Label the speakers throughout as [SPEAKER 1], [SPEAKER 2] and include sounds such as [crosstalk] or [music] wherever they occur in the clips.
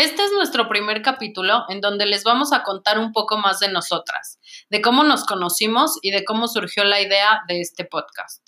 [SPEAKER 1] Este es nuestro primer capítulo en donde les vamos a contar un poco más de nosotras, de cómo nos conocimos y de cómo surgió la idea de este podcast.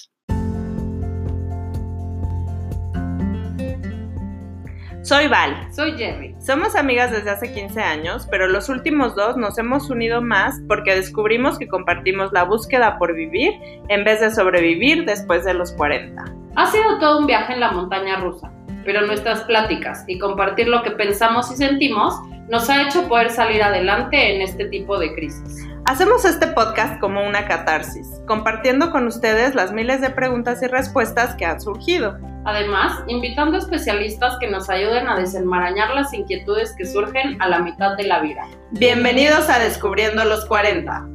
[SPEAKER 2] Soy Val.
[SPEAKER 1] Soy Jerry.
[SPEAKER 2] Somos amigas desde hace 15 años, pero los últimos dos nos hemos unido más porque descubrimos que compartimos la búsqueda por vivir en vez de sobrevivir después de los 40.
[SPEAKER 1] Ha sido todo un viaje en la montaña rusa pero nuestras pláticas y compartir lo que pensamos y sentimos nos ha hecho poder salir adelante en este tipo de crisis.
[SPEAKER 2] Hacemos este podcast como una catarsis, compartiendo con ustedes las miles de preguntas y respuestas que han surgido.
[SPEAKER 1] Además, invitando a especialistas que nos ayuden a desenmarañar las inquietudes que surgen a la mitad de la vida.
[SPEAKER 2] Bienvenidos a Descubriendo los 40.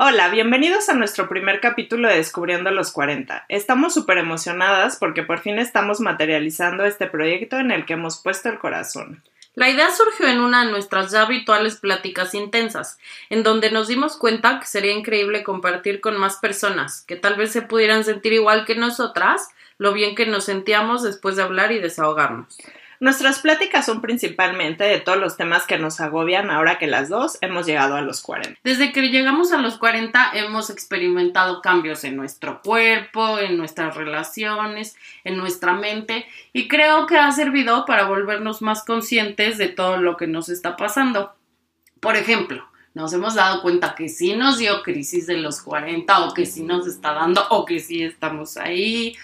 [SPEAKER 2] Hola, bienvenidos a nuestro primer capítulo de Descubriendo los 40. Estamos súper emocionadas porque por fin estamos materializando este proyecto en el que hemos puesto el corazón.
[SPEAKER 1] La idea surgió en una de nuestras ya habituales pláticas intensas, en donde nos dimos cuenta que sería increíble compartir con más personas, que tal vez se pudieran sentir igual que nosotras, lo bien que nos sentíamos después de hablar y desahogarnos.
[SPEAKER 2] Nuestras pláticas son principalmente de todos los temas que nos agobian ahora que las dos hemos llegado a los 40.
[SPEAKER 1] Desde que llegamos a los 40 hemos experimentado cambios en nuestro cuerpo, en nuestras relaciones, en nuestra mente y creo que ha servido para volvernos más conscientes de todo lo que nos está pasando. Por ejemplo, nos hemos dado cuenta que sí nos dio crisis de los 40 o que sí nos está dando o que sí estamos ahí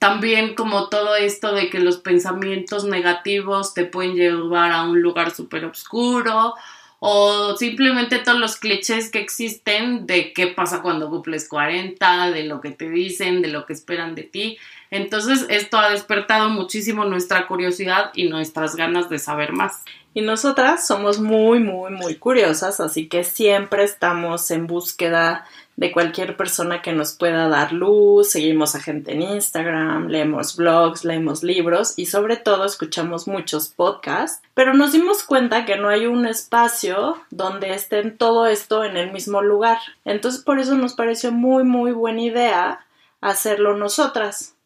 [SPEAKER 1] también como todo esto de que los pensamientos negativos te pueden llevar a un lugar súper oscuro o simplemente todos los clichés que existen de qué pasa cuando cumples 40, de lo que te dicen, de lo que esperan de ti. Entonces esto ha despertado muchísimo nuestra curiosidad y nuestras ganas de saber más.
[SPEAKER 2] Y nosotras somos muy, muy, muy curiosas, así que siempre estamos en búsqueda de cualquier persona que nos pueda dar luz, seguimos a gente en Instagram, leemos blogs, leemos libros y sobre todo escuchamos muchos podcasts, pero nos dimos cuenta que no hay un espacio donde estén todo esto en el mismo lugar. Entonces por eso nos pareció muy muy buena idea hacerlo nosotras.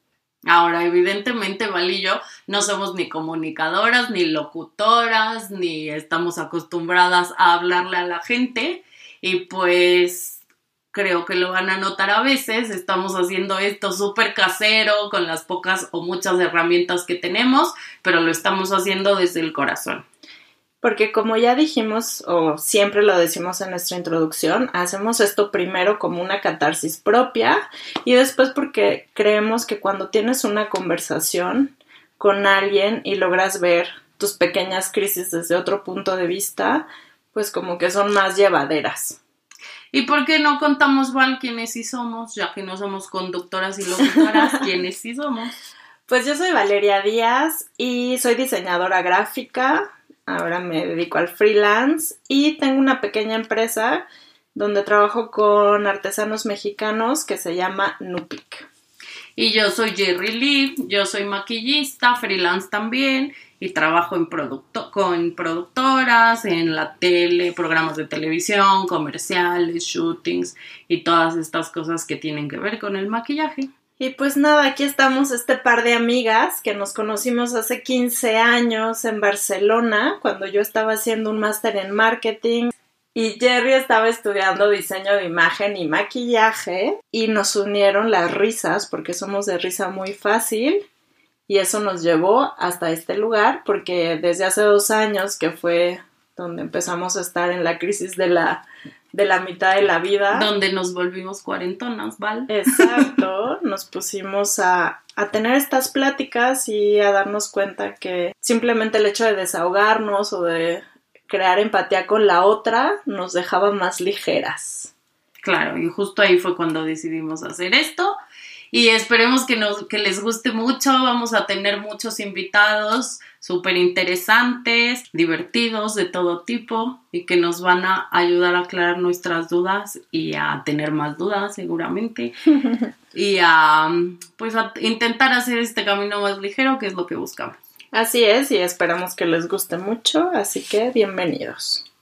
[SPEAKER 1] Ahora, evidentemente, Val y yo no somos ni comunicadoras, ni locutoras, ni estamos acostumbradas a hablarle a la gente. Y pues creo que lo van a notar a veces, estamos haciendo esto súper casero, con las pocas o muchas herramientas que tenemos, pero lo estamos haciendo desde el corazón.
[SPEAKER 2] Porque como ya dijimos, o siempre lo decimos en nuestra introducción, hacemos esto primero como una catarsis propia y después porque creemos que cuando tienes una conversación con alguien y logras ver tus pequeñas crisis desde otro punto de vista, pues como que son más llevaderas.
[SPEAKER 1] ¿Y por qué no contamos, Val, quiénes sí somos, ya que no somos conductoras y locutoras, [laughs] quiénes sí somos?
[SPEAKER 2] Pues yo soy Valeria Díaz y soy diseñadora gráfica. Ahora me dedico al freelance y tengo una pequeña empresa donde trabajo con artesanos mexicanos que se llama Nupic.
[SPEAKER 1] Y yo soy Jerry Lee, yo soy maquillista, freelance también y trabajo en producto, con productoras, en la tele, programas de televisión, comerciales, shootings y todas estas cosas que tienen que ver con el maquillaje.
[SPEAKER 2] Y pues nada, aquí estamos este par de amigas que nos conocimos hace 15 años en Barcelona, cuando yo estaba haciendo un máster en marketing. Y Jerry estaba estudiando diseño de imagen y maquillaje y nos unieron las risas porque somos de risa muy fácil y eso nos llevó hasta este lugar porque desde hace dos años que fue donde empezamos a estar en la crisis de la, de la mitad de la vida.
[SPEAKER 1] Donde nos volvimos cuarentonas, ¿vale?
[SPEAKER 2] Exacto, [laughs] nos pusimos a, a tener estas pláticas y a darnos cuenta que simplemente el hecho de desahogarnos o de crear empatía con la otra nos dejaba más ligeras.
[SPEAKER 1] Claro, y justo ahí fue cuando decidimos hacer esto y esperemos que, nos, que les guste mucho. Vamos a tener muchos invitados súper interesantes, divertidos, de todo tipo y que nos van a ayudar a aclarar nuestras dudas y a tener más dudas seguramente [laughs] y a pues a intentar hacer este camino más ligero que es lo que buscamos.
[SPEAKER 2] Así es y esperamos que les guste mucho, así que bienvenidos.